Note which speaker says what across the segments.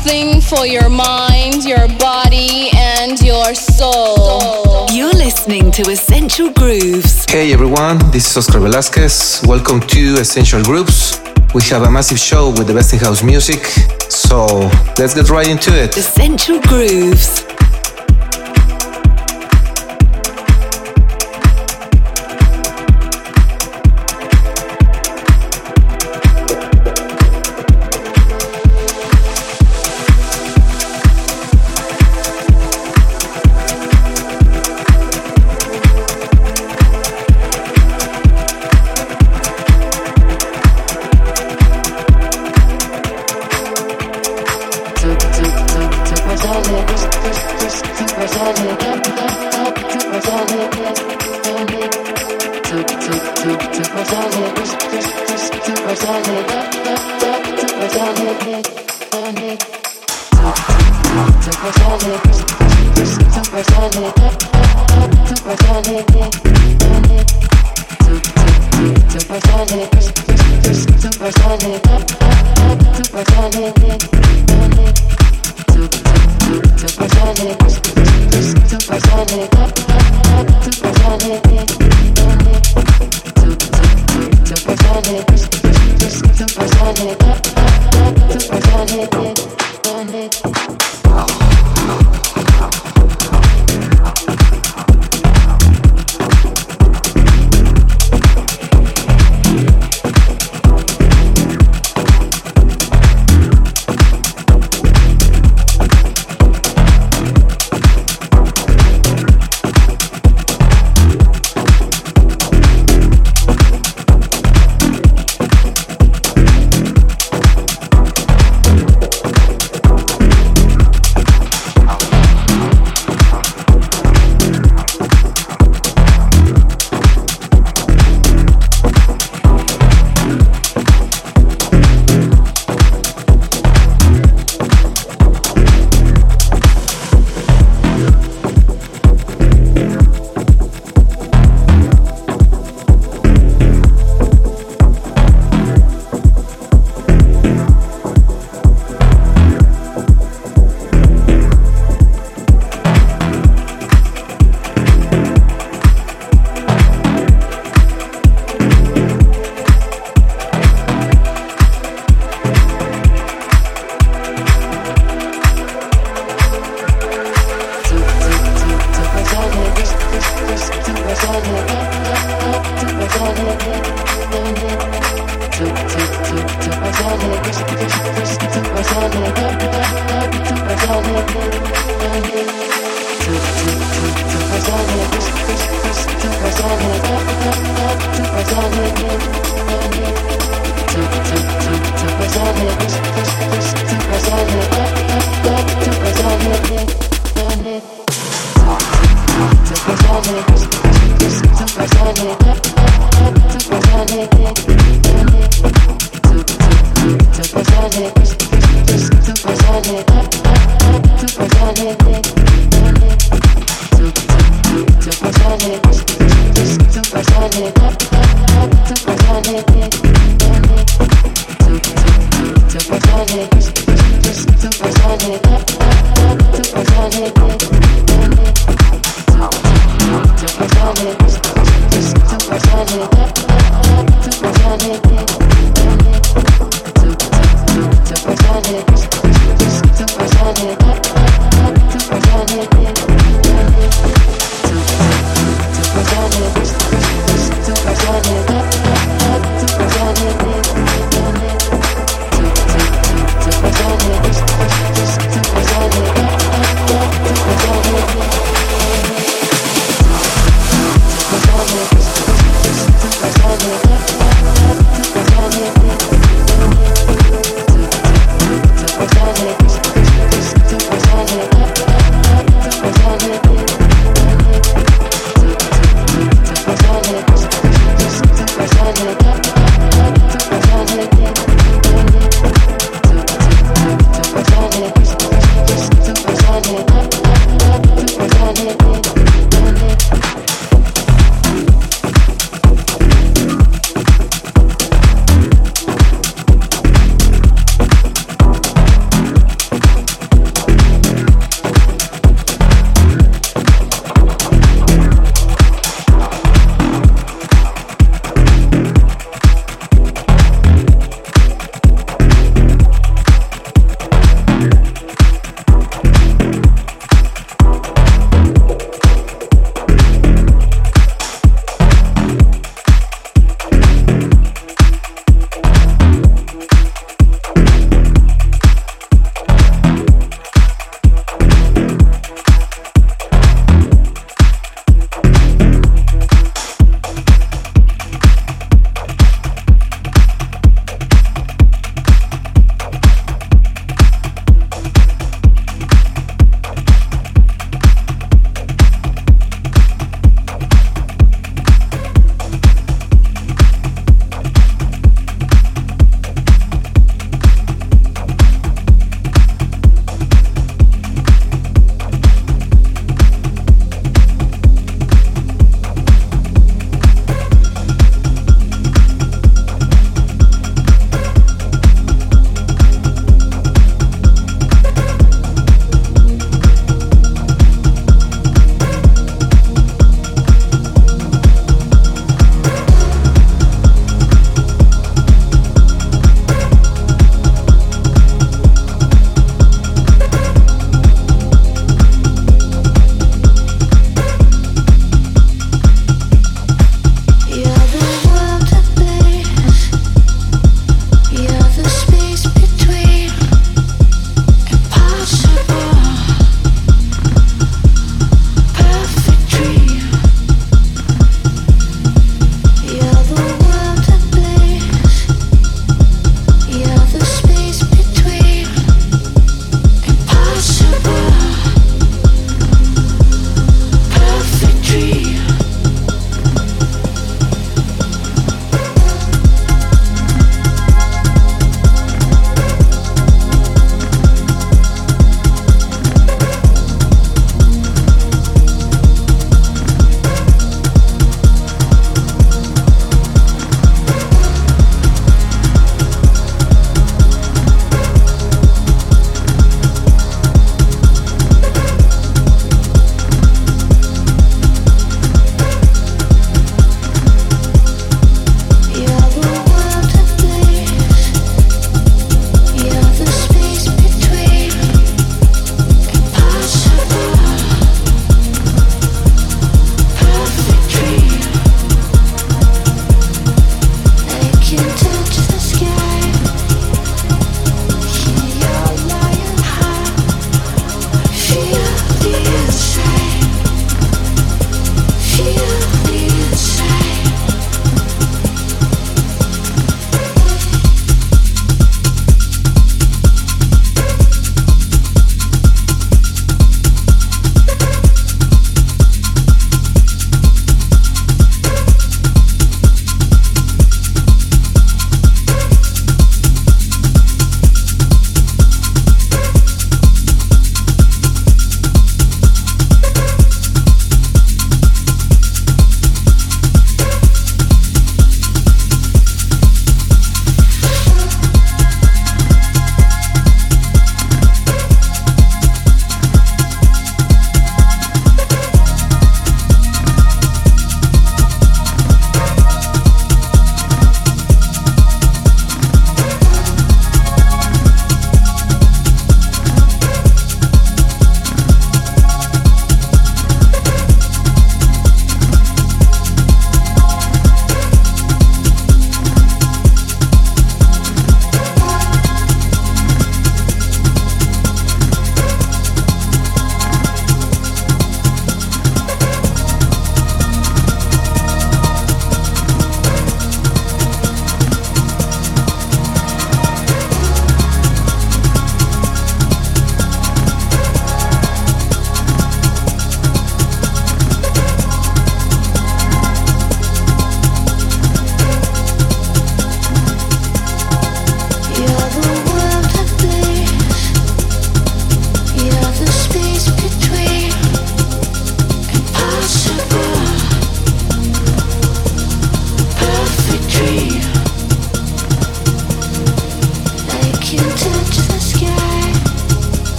Speaker 1: something for your mind, your body, and your soul.
Speaker 2: You're listening to Essential Grooves.
Speaker 3: Hey everyone, this is Oscar Velazquez. Welcome to Essential Grooves. We have a massive show with the best in house music, so let's get right into it.
Speaker 2: Essential Grooves.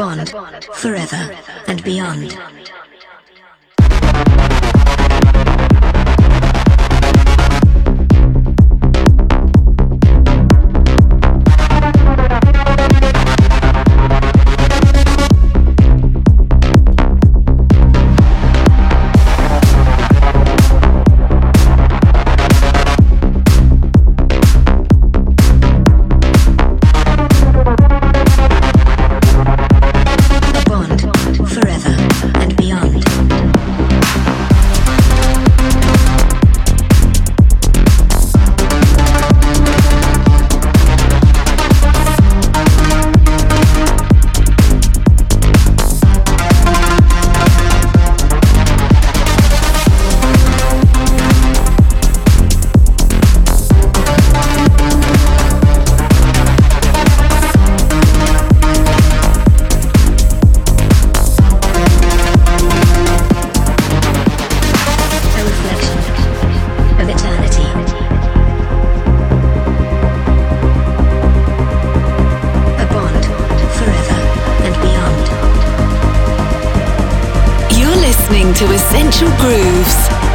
Speaker 4: Bond forever and beyond.
Speaker 2: To Essential Grooves.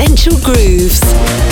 Speaker 5: Essential Grooves.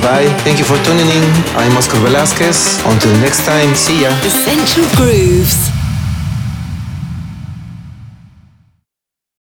Speaker 3: Goodbye. Thank you for tuning in. I'm Oscar Velazquez. Until next time, see ya.
Speaker 2: Essential Grooves.